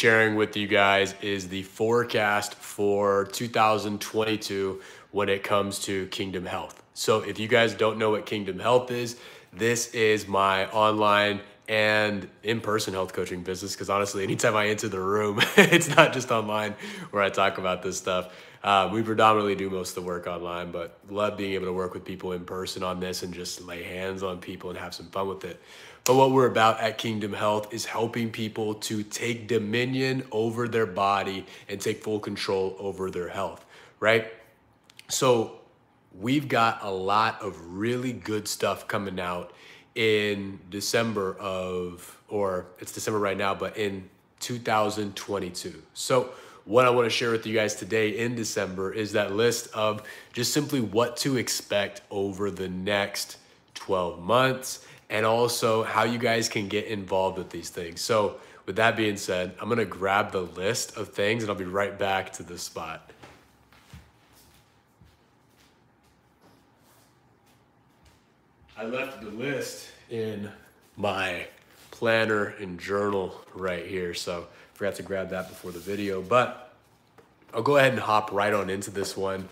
sharing with you guys is the forecast for 2022 when it comes to Kingdom Health. So, if you guys don't know what Kingdom Health is, this is my online and in-person health coaching business because honestly anytime i enter the room it's not just online where i talk about this stuff uh, we predominantly do most of the work online but love being able to work with people in person on this and just lay hands on people and have some fun with it but what we're about at kingdom health is helping people to take dominion over their body and take full control over their health right so we've got a lot of really good stuff coming out in December of, or it's December right now, but in 2022. So, what I want to share with you guys today in December is that list of just simply what to expect over the next 12 months and also how you guys can get involved with these things. So, with that being said, I'm to grab the list of things and I'll be right back to the spot. I left the list in my planner and journal right here. So forgot to grab that before the video, but I'll go ahead and hop right on into this one.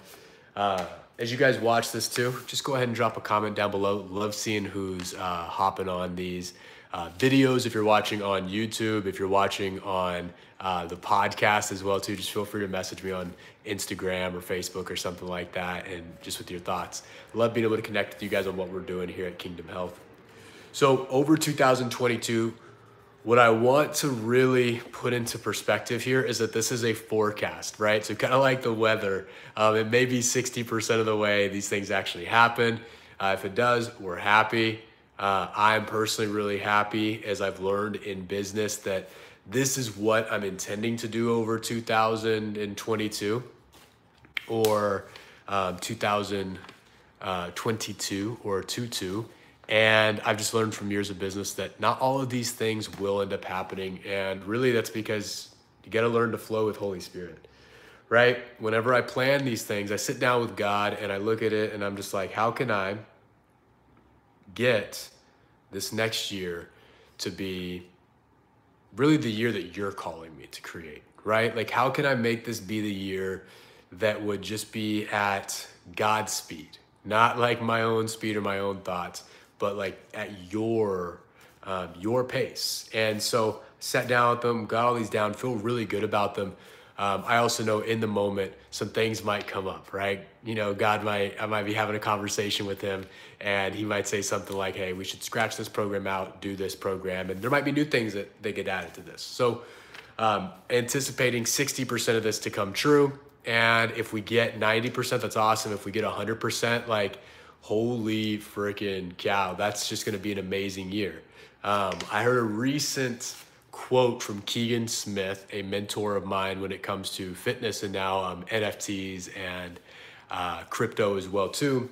Uh, as you guys watch this too, just go ahead and drop a comment down below. Love seeing who's uh, hopping on these uh, videos. If you're watching on YouTube, if you're watching on uh, the podcast as well too, just feel free to message me on Instagram or Facebook or something like that, and just with your thoughts. Love being able to connect with you guys on what we're doing here at Kingdom Health. So over 2022, what I want to really put into perspective here is that this is a forecast, right? So kind of like the weather, um, it may be 60% of the way these things actually happen. Uh, if it does, we're happy. Uh, I'm personally really happy as I've learned in business that this is what I'm intending to do over 2022 or um, 2022 or 22. And I've just learned from years of business that not all of these things will end up happening. And really, that's because you got to learn to flow with Holy Spirit, right? Whenever I plan these things, I sit down with God and I look at it and I'm just like, how can I get this next year to be really the year that you're calling me to create, right? Like, how can I make this be the year that would just be at God's speed, not like my own speed or my own thoughts? But like at your um, your pace. And so sat down with them, got all these down, feel really good about them. Um, I also know in the moment some things might come up, right? You know, God might I might be having a conversation with him, and he might say something like, "Hey, we should scratch this program out, do this program," and there might be new things that they get added to this. So, um, anticipating 60% of this to come true, and if we get 90%, that's awesome. If we get 100%, like holy freaking cow, that's just going to be an amazing year. Um, I heard a recent quote from Keegan Smith, a mentor of mine when it comes to fitness and now um, NFTs and uh, crypto as well too.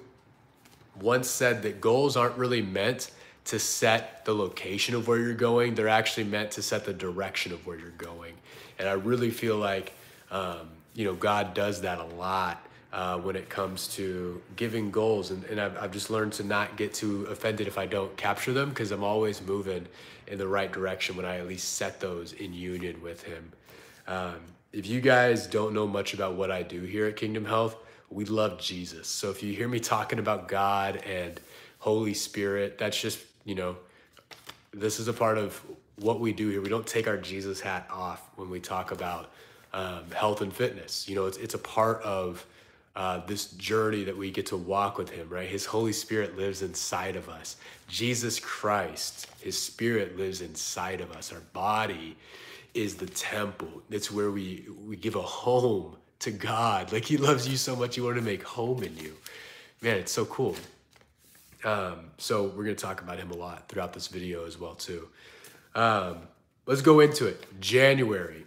Once said that goals aren't really meant to set the location of where you're going; they're actually meant to set the direction of where you're going. And I really feel like um, you know God does that a lot uh, when it comes to giving goals. And, and I've, I've just learned to not get too offended if I don't capture them because I'm always moving in the right direction when I at least set those in union with Him. Um, if you guys don't know much about what I do here at Kingdom Health, we love Jesus. So if you hear me talking about God and Holy Spirit, that's just, you know, this is a part of what we do here. We don't take our Jesus hat off when we talk about um, health and fitness. You know, it's, it's a part of uh, this journey that we get to walk with Him, right? His Holy Spirit lives inside of us. Jesus Christ, His Spirit lives inside of us. Our body is the temple. It's where we we give a home to God. Like He loves you so much, He wanted to make home in you. Man, it's so cool. Um, so we're gonna talk about Him a lot throughout this video as well too. Um, let's go into it. January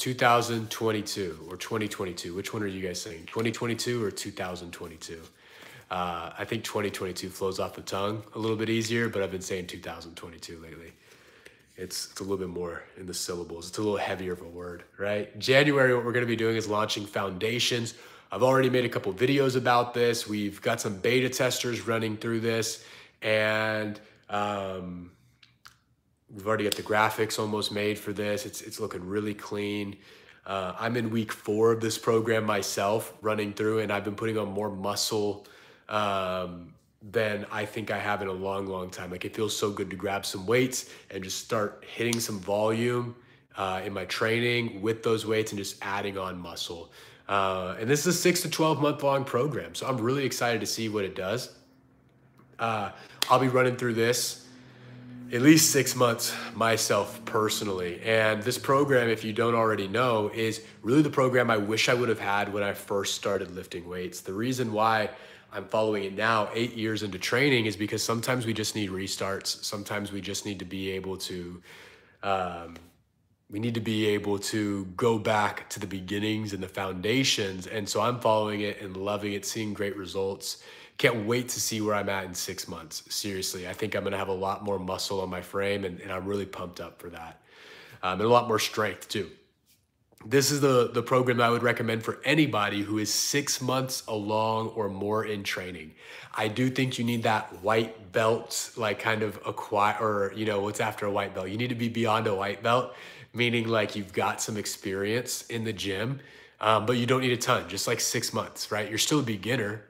2022 or 2022? Which one are you guys saying? 2022 or 2022? Uh, I think 2022 flows off the tongue a little bit easier, but I've been saying 2022 lately. It's, it's a little bit more in the syllables. It's a little heavier of a word, right? January, what we're going to be doing is launching foundations. I've already made a couple videos about this. We've got some beta testers running through this, and um, we've already got the graphics almost made for this. It's it's looking really clean. Uh, I'm in week four of this program myself, running through, and I've been putting on more muscle um, than I think I have in a long, long time. Like it feels so good to grab some weights and just start hitting some volume uh, in my training with those weights and just adding on muscle. Uh, and this is a six to 12 month long program. So I'm really excited to see what it does. Uh, I'll be running through this at least six months myself personally. And this program, if you don't already know, is really the program I wish I would have had when I first started lifting weights. The reason why I'm following it now, eight years into training, is because sometimes we just need restarts. Sometimes we just need to be able to, um, we need to be able to go back to the beginnings and the foundations. And so I'm following it and loving it, seeing great results. Can't wait to see where I'm at in six months. Seriously, I think I'm gonna have a lot more muscle on my frame, and, and I'm really pumped up for that. Um, and a lot more strength too this is the the program I would recommend for anybody who is six months along or more in training. I do think you need that white belt, like kind of acquire, or you know, what's after a white belt? You need to be beyond a white belt, meaning like you've got some experience in the gym, um, but you don't need a ton, just like six months, right? You're still a beginner,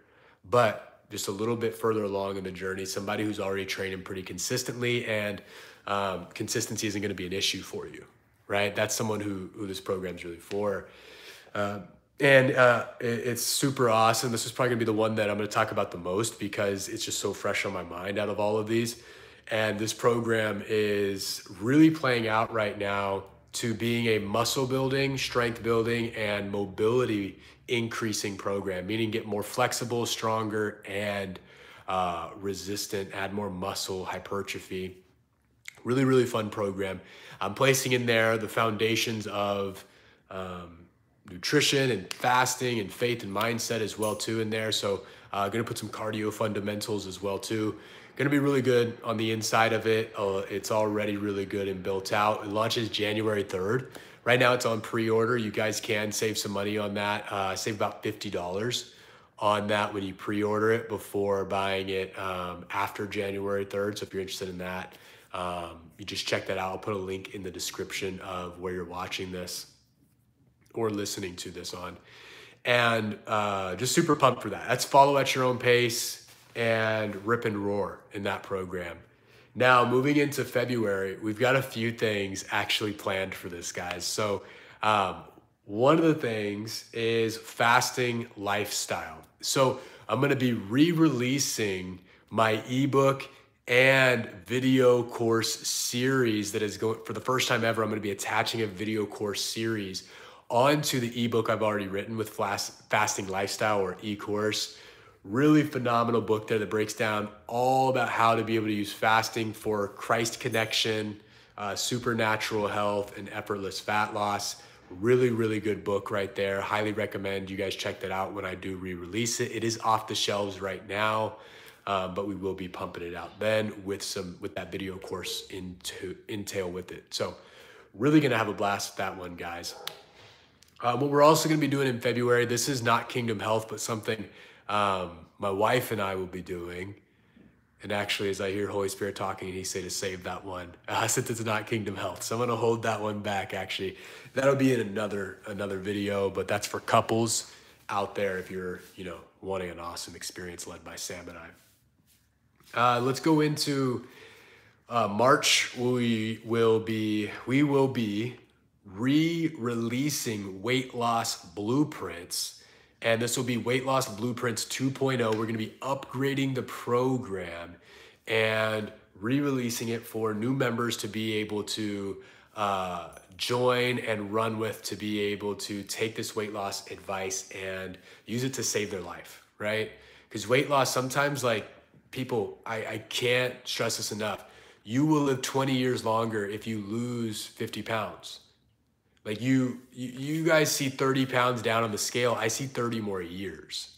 but just a little bit further along in the journey. Somebody who's already training pretty consistently, and um, consistency isn't going to be an issue for you right? That's someone who who this program's really for. Uh, and uh, it, it's super awesome. This is probably gonna be the one that I'm gonna talk about the most because it's just so fresh on my mind out of all of these. And this program is really playing out right now to being a muscle building, strength building, and mobility increasing program, meaning get more flexible, stronger, and uh, resistant, add more muscle, hypertrophy. Really, really fun program. I'm placing in there the foundations of um, nutrition and fasting and faith and mindset as well too in there. So uh, gonna put some cardio fundamentals as well too. Gonna be really good on the inside of it. Uh, it's already really good and built out. It launches January 3rd. Right now it's on pre-order. You guys can save some money on that. Uh, save about $50 on that when you pre-order it before buying it um, after January 3rd. So if you're interested in that, um, you just check that out. I'll put a link in the description of where you're watching this or listening to this on. And uh, just super pumped for that. That's follow at your own pace and rip and roar in that program. Now, moving into February, we've got a few things actually planned for this, guys. So, um, one of the things is fasting lifestyle. So, I'm going to be re releasing my ebook and video course series that is going for the first time ever. I'm going to be attaching a video course series onto the ebook I've already written with Fasting Lifestyle or e-course. Really phenomenal book there that breaks down all about how to be able to use fasting for Christ connection, uh, supernatural health, and effortless fat loss. Really, really good book right there. Highly recommend you guys check that out when I do re release it. It is off the shelves right now um, but we will be pumping it out then with some with that video course into entail with it. So really gonna have a blast with that one, guys. Um, what we're also gonna be doing in February, this is not Kingdom Health, but something um, my wife and I will be doing. And actually, as I hear Holy Spirit talking, he say to save that one. Uh, since it's not Kingdom Health, so I'm gonna hold that one back. Actually, that'll be in another another video, but that's for couples out there if you're you know wanting an awesome experience led by Sam and I. Uh, let's go into uh, March. We will be we will be re-releasing weight loss blueprints, and this will be weight loss blueprints 2.0. We're going to be upgrading the program and re-releasing it for new members to be able to uh, join and run with to be able to take this weight loss advice and use it to save their life, right? Because weight loss sometimes like people, I, I can't stress this enough. You will live 20 years longer if you lose 50 pounds. Like you, you, you guys see 30 pounds down on the scale. I see 30 more years.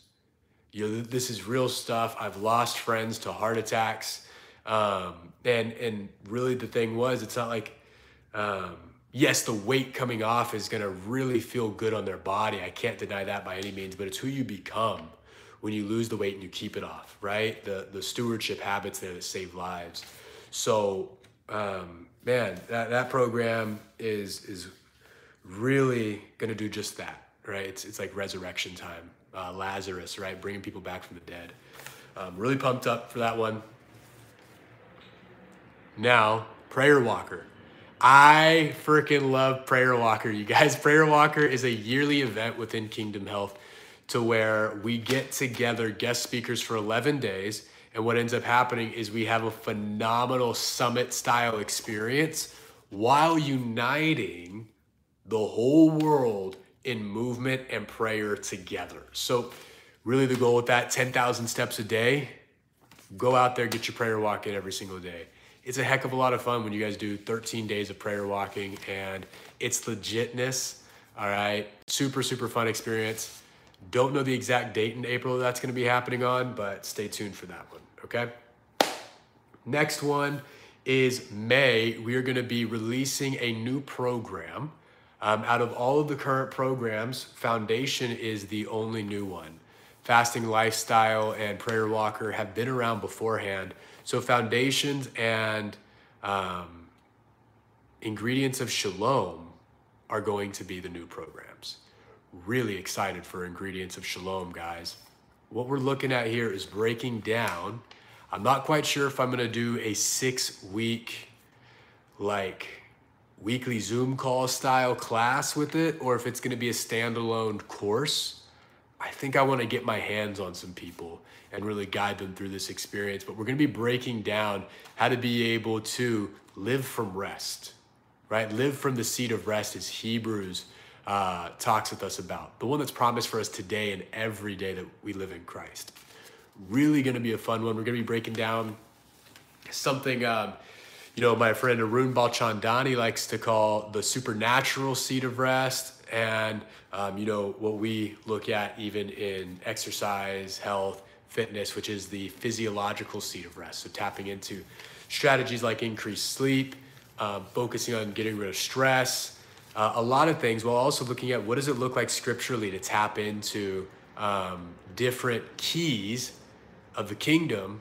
You know, this is real stuff. I've lost friends to heart attacks. Um, and, and really the thing was, it's not like, um, yes, the weight coming off is going to really feel good on their body. I can't deny that by any means, but it's who you become when you lose the weight and you keep it off, right? The the stewardship habits there that save lives. So um, man, that, that program is is really to do just that, right? It's, it's like resurrection time. Uh, Lazarus, right? Bringing people back from the dead. Um, really pumped up for that one. Now, Prayer Walker. I freaking love Prayer Walker, you guys. Prayer Walker is a yearly event within Kingdom Health to where we get together guest speakers for 11 days. And what ends up happening is we have a phenomenal summit style experience while uniting the whole world in movement and prayer together. So, really, the goal with that 10,000 steps a day, go out there, get your prayer walk in every single day. It's a heck of a lot of fun when you guys do 13 days of prayer walking, and it's legitness. All right, super, super fun experience. Don't know the exact date in April that's going to be happening on, but stay tuned for that one, okay? Next one is May. We are going to be releasing a new program um, out of all of the current programs, Foundation is the only new one. Fasting Lifestyle and Prayer Walker have been around beforehand. So, Foundations and um, Ingredients of Shalom are going to be the new programs. Really excited for Ingredients of Shalom, guys. What we're looking at here is breaking down. I'm not quite sure if I'm going to do a six week, like, weekly Zoom call style class with it or if it's going to be a standalone course. I think I want to get my hands on some people and really guide them through this experience. But we're going to be breaking down how to be able to live from rest, right? Live from the seat of rest, as Hebrews uh, talks with us about. The one that's promised for us today and every day that we live in Christ. Really going to be a fun one. We're going to be breaking down something. Um, you know, my friend Arun Balchandani likes to call the supernatural seat of rest. And, um, you know, what we look at even in exercise, health, fitness, which is the physiological seat of rest. So tapping into strategies like increased sleep, um, focusing on getting rid of stress, uh, a lot of things, while also looking at what does it look like scripturally to tap into um, different keys of the kingdom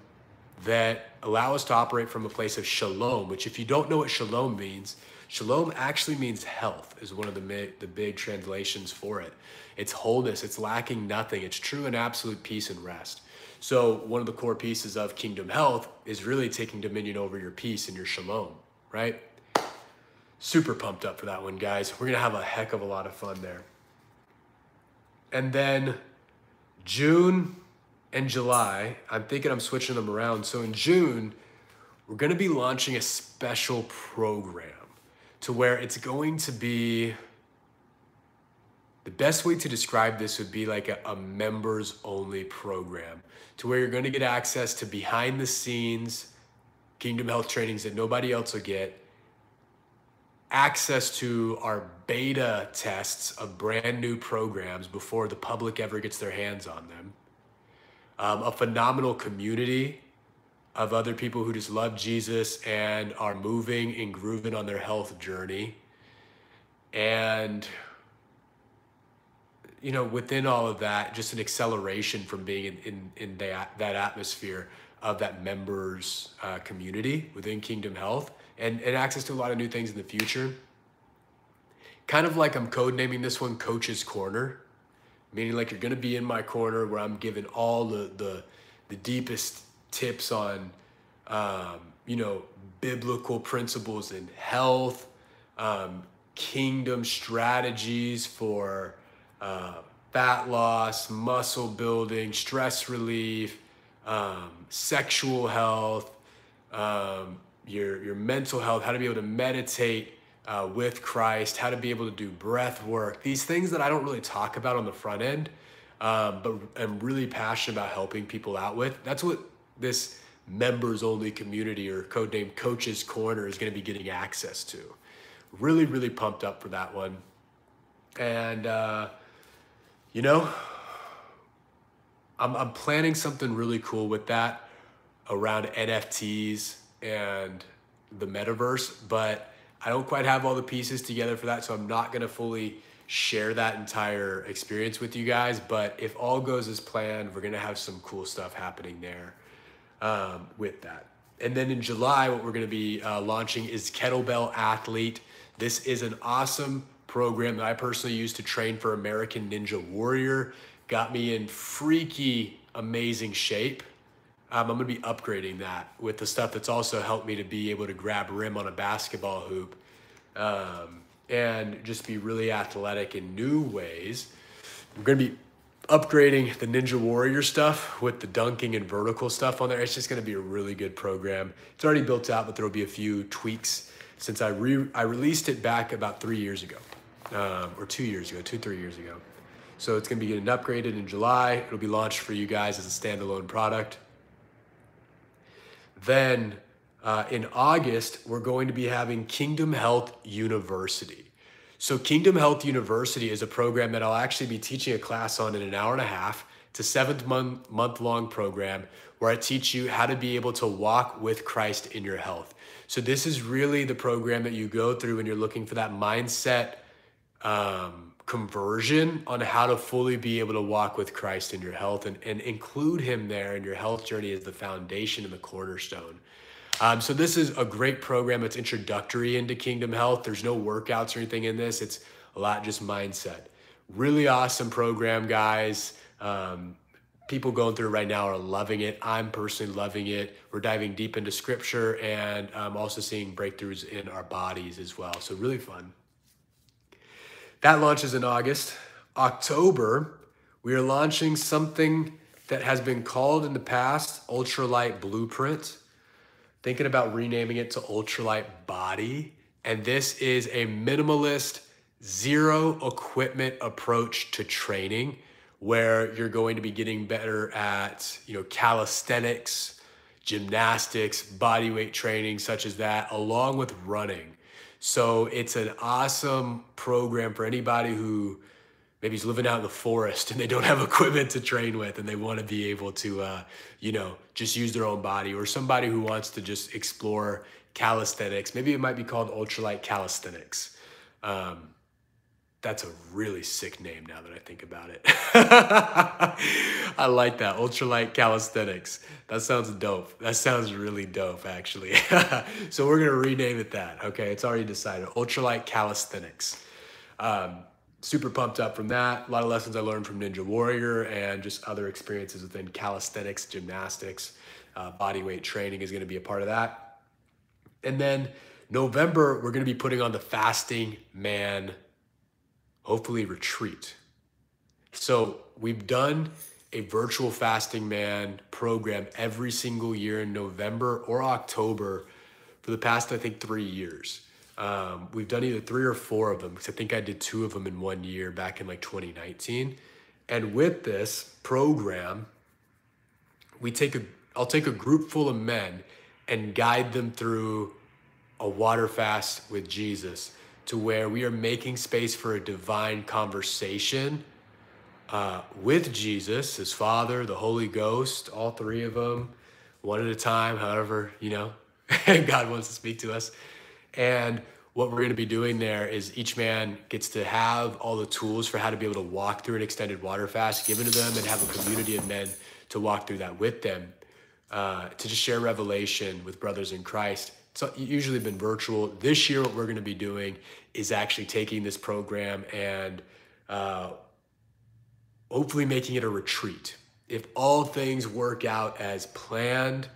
that allow us to operate from a place of shalom, which, if you don't know what shalom means, shalom actually means health, is one of the, the big translations for it. It's wholeness, it's lacking nothing, it's true and absolute peace and rest. So, one of the core pieces of kingdom health is really taking dominion over your peace and your shalom, right? Super pumped up for that one, guys. We're gonna have a heck of a lot of fun there. And then June, and July, I'm thinking I'm switching them around. So in June, we're going to be launching a special program to where it's going to be the best way to describe this would be like a, a members only program to where you're going to get access to behind the scenes Kingdom Health trainings that nobody else will get, access to our beta tests of brand new programs before the public ever gets their hands on them um, a phenomenal community of other people who just love Jesus and are moving and grooving on their health journey. And, you know, within all of that, just an acceleration from being in, in, in that, that atmosphere of that members uh, community within Kingdom Health and, and access to a lot of new things in the future. Kind of like I'm code naming this one Coach's Corner meaning like you're going to be in my corner where I'm giving all the the, the deepest tips on um, you know biblical principles in health, um, kingdom strategies for uh, fat loss, muscle building, stress relief, um, sexual health, um, your your mental health, how to be able to meditate uh, with Christ, how to be able to do breath work, these things that I don't really talk about on the front end, um, but I'm really passionate about helping people out with. That's what this members only community or codename Coaches Corner is going to be getting access to. Really, really pumped up for that one. And, uh, you know, I'm, I'm planning something really cool with that around NFTs and the metaverse, but I don't quite have all the pieces together for that, so I'm not gonna fully share that entire experience with you guys. But if all goes as planned, we're gonna have some cool stuff happening there um, with that. and then in July, what we're to be uh, launching is Kettlebell Athlete. This is an awesome program that I personally used to train for American Ninja Warrior. Got me in freaky, amazing shape. Um, I'm going to be upgrading that with the stuff that's also helped me to be able to grab rim on a basketball hoop um, and just be really athletic in new ways. I'm going to be upgrading the Ninja Warrior stuff with the dunking and vertical stuff on there. It's just going to be a really good program. It's already built out, but there will be a few tweaks since I re- I released it back about three years ago, um, or two years ago, two three years ago. So it's going to be getting upgraded in July. It'll be launched for you guys as a standalone product. Then uh, in August, we're going to be having Kingdom Health University. So, Kingdom Health University is a program that I'll actually be teaching a class on in an hour and a half. It's a seventh month, month long program where I teach you how to be able to walk with Christ in your health. So, this is really the program that you go through when you're looking for that mindset um, conversion on how to fully be able to walk with Christ in your health and, and include Him there in your health journey as the foundation and the cornerstone. Um, so this is a great program. It's introductory into Kingdom Health. There's no workouts or anything in this. It's a lot just mindset. Really awesome program, guys. Um, people going through right now are loving it. I'm personally loving it. We're diving deep into scripture and um, also seeing breakthroughs in our bodies as well. So really fun. That launches in August. October, we are launching something that has been called in the past Ultralight Blueprint thinking about renaming it to Ultralight Body. And this is a minimalist, zero equipment approach to training where you're going to be getting better at, you know, calisthenics, gymnastics, body weight training, such as that, along with running. So it's an awesome program for anybody who maybe is living out in the forest and they don't have equipment to train with and they want to be able to uh, you know just use their own body or somebody who wants to just explore calisthenics. Maybe it might be called ultralight calisthenics. Um, that's a really sick name now that I think about it. I like that. Ultralight calisthenics. That sounds dope. That sounds really dope, actually. so we're going to rename it that. Okay. It's already decided. Ultralight calisthenics. Um, super pumped up from that. A lot of lessons I learned from Ninja Warrior and just other experiences within calisthenics, gymnastics, uh, body weight training is going to be a part of that. And then November, we're going to be putting on the Fasting Man, hopefully, retreat. So we've done a virtual Fasting Man program every single year in November or October for the past, I think, three years. Um, we've done either three or four of them because I think I did two of them in one year back in like 2019. And with this program, we take a I'll take a group full of men and guide them through a water fast with Jesus to where we are making space for a divine conversation uh, with Jesus, his Father, the Holy Ghost, all three of them, one at a time, however, you know, God wants to speak to us. And what we're going to be doing there is each man gets to have all the tools for how to be able to walk through an extended water fast given to them and have a community of men to walk through that with them uh, to just share revelation with brothers in Christ. It's usually been virtual. This year, what we're going to be doing is actually taking this program and uh, hopefully making it a retreat. If all things work out as planned,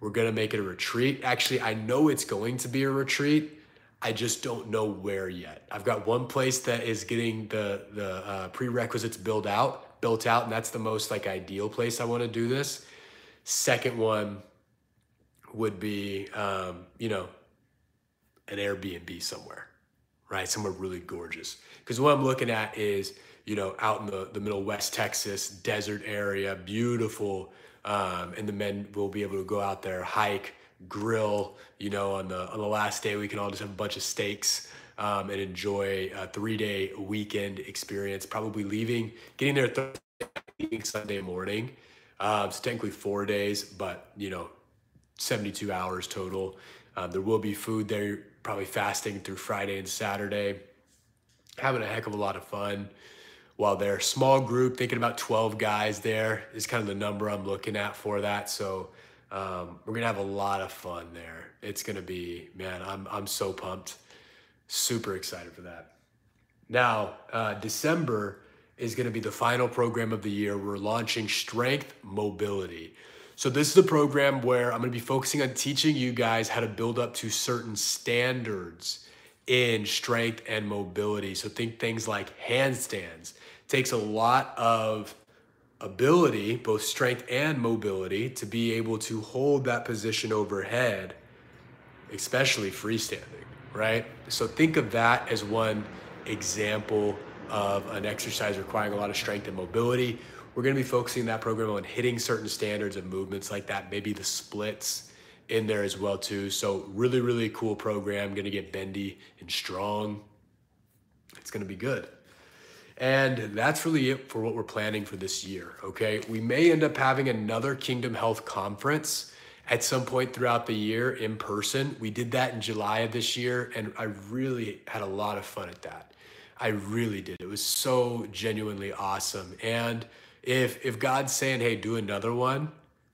we're going to make it a retreat. Actually, I know it's going to be a retreat I just don't know where yet. I've got one place that is getting the the uh, prerequisites built out, built out, and that's the most like ideal place I want to do this. Second one would be, um, you know, an Airbnb somewhere, right? Somewhere really gorgeous. Because what I'm looking at is, you know, out in the, the middle West Texas desert area, beautiful. Um, and the men will be able to go out there, hike, grill. You know, on the on the last day, we can all just have a bunch of steaks um, and enjoy a three day weekend experience. Probably leaving, getting there Thursday, Sunday morning. Uh, so technically four days, but you know, 72 hours total. Um, there will be food there. Probably fasting through Friday and Saturday. Having a heck of a lot of fun while they're small group thinking about 12 guys there is kind of the number i'm looking at for that so Um, we're gonna have a lot of fun there. It's gonna be, man, I'm I'm so pumped, super excited for that. Now, uh, December is gonna be the final program of the year. We're launching Strength Mobility. So this is a program where I'm gonna be focusing on teaching you guys how to build up to certain standards in strength and mobility. So think things like handstands. It takes a lot of ability, both strength and mobility, to be able to hold that position overhead, especially freestanding, right? So think of that as one example of an exercise requiring a lot of strength and mobility. We're gonna be focusing that program on hitting certain standards of movements like that, maybe the splits in there as well too. So really, really cool program, gonna get bendy and strong. It's gonna be good. And that's really it for what we're planning for this year, okay? We may end up having another Kingdom Health conference at some point throughout the year in person. We did that in July of this year, and I really had a lot of fun at that. I really did. It was so genuinely awesome. And if if God's saying, "Hey, do another one,"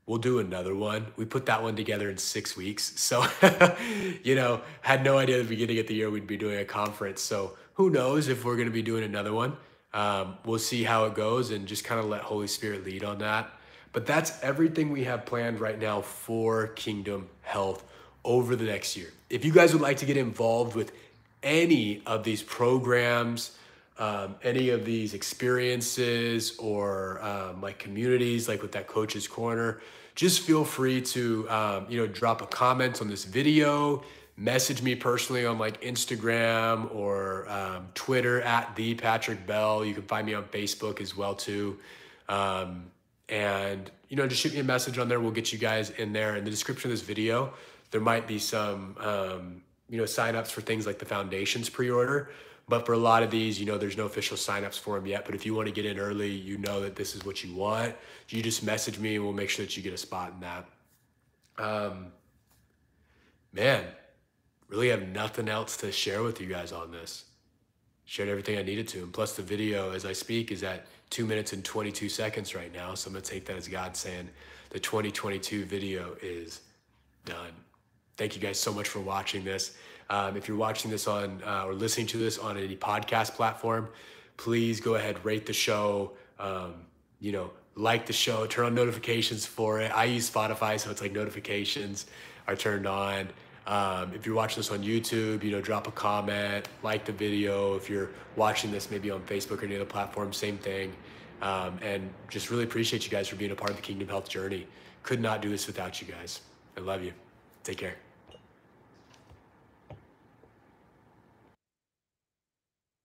we'll do another one. We put that one together in six weeks. So, you know, had no idea at the beginning of the year we'd be doing a conference. So, who knows if we're going to be doing another one? Um, we'll see how it goes and just kind of let Holy Spirit lead on that. But that's everything we have planned right now for Kingdom Health over the next year. If you guys would like to get involved with any of these programs, um, any of these experiences, or um, like communities, like with that Coach's Corner, just feel free to um, you know drop a comment on this video message me personally on like Instagram or um, Twitter at the Patrick Bell. You can find me on Facebook as well too. Um, and you know, just shoot me a message on there. We'll get you guys in there. In the description of this video, there might be some um, you know signups for things like the foundations pre-order. But for a lot of these, you know, there's no official signups for them yet. But if you want to get in early, you know that this is what you want. You just message me, and we'll make sure that you get a spot in that. Um, man, really have nothing else to share with you guys on this. Shared everything I needed to. And plus, the video as I speak is at two minutes and 22 seconds right now. So I'm going to take that as God saying the 2022 video is done. Thank you guys so much for watching this. Um, if you're watching this on uh, or listening to this on any podcast platform, please go ahead, rate the show. Um, you know, like the show, turn on notifications for it. I use Spotify, so it's like notifications are turned on. Um, if you're watching this on YouTube, you know, drop a comment, like the video. If you're watching this maybe on Facebook or any other platform, same thing. Um, and just really appreciate you guys for being a part of the Kingdom Health journey. Could not do this without you guys. I love you. Take care.